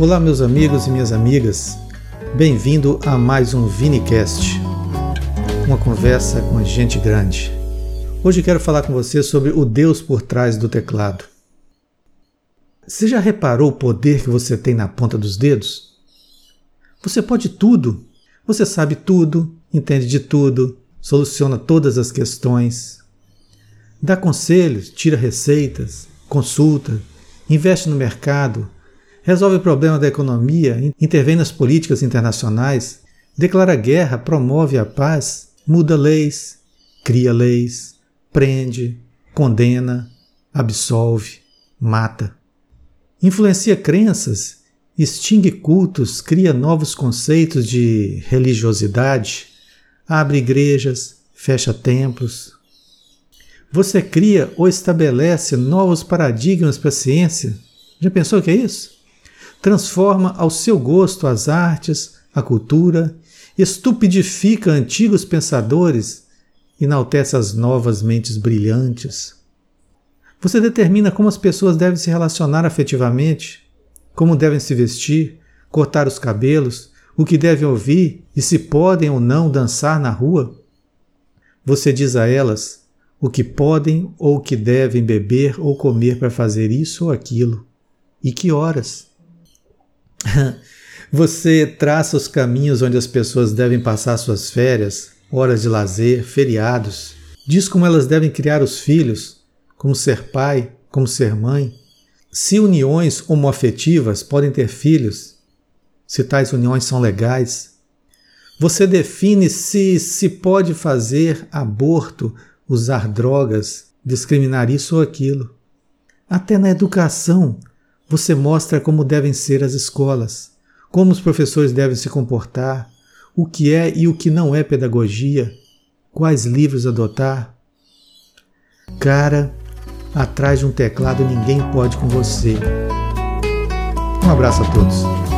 Olá, meus amigos e minhas amigas. Bem-vindo a mais um Vinicast, uma conversa com gente grande. Hoje quero falar com você sobre o Deus por trás do teclado. Você já reparou o poder que você tem na ponta dos dedos? Você pode tudo. Você sabe tudo, entende de tudo, soluciona todas as questões, dá conselhos, tira receitas, consulta, investe no mercado, resolve o problema da economia, intervém nas políticas internacionais, declara guerra, promove a paz, muda leis, cria leis, prende, condena, absolve, mata. Influencia crenças, extingue cultos, cria novos conceitos de religiosidade, abre igrejas, fecha templos. Você cria ou estabelece novos paradigmas para a ciência. Já pensou que é isso? Transforma ao seu gosto as artes, a cultura, estupidifica antigos pensadores, enaltece as novas mentes brilhantes. Você determina como as pessoas devem se relacionar afetivamente, como devem se vestir, cortar os cabelos, o que devem ouvir e se podem ou não dançar na rua. Você diz a elas o que podem ou o que devem beber ou comer para fazer isso ou aquilo, e que horas. Você traça os caminhos onde as pessoas devem passar suas férias, horas de lazer, feriados. Diz como elas devem criar os filhos, como ser pai, como ser mãe. Se uniões homoafetivas podem ter filhos, se tais uniões são legais. Você define se se pode fazer aborto, usar drogas, discriminar isso ou aquilo. Até na educação, você mostra como devem ser as escolas, como os professores devem se comportar, o que é e o que não é pedagogia, quais livros adotar. Cara, atrás de um teclado ninguém pode com você. Um abraço a todos.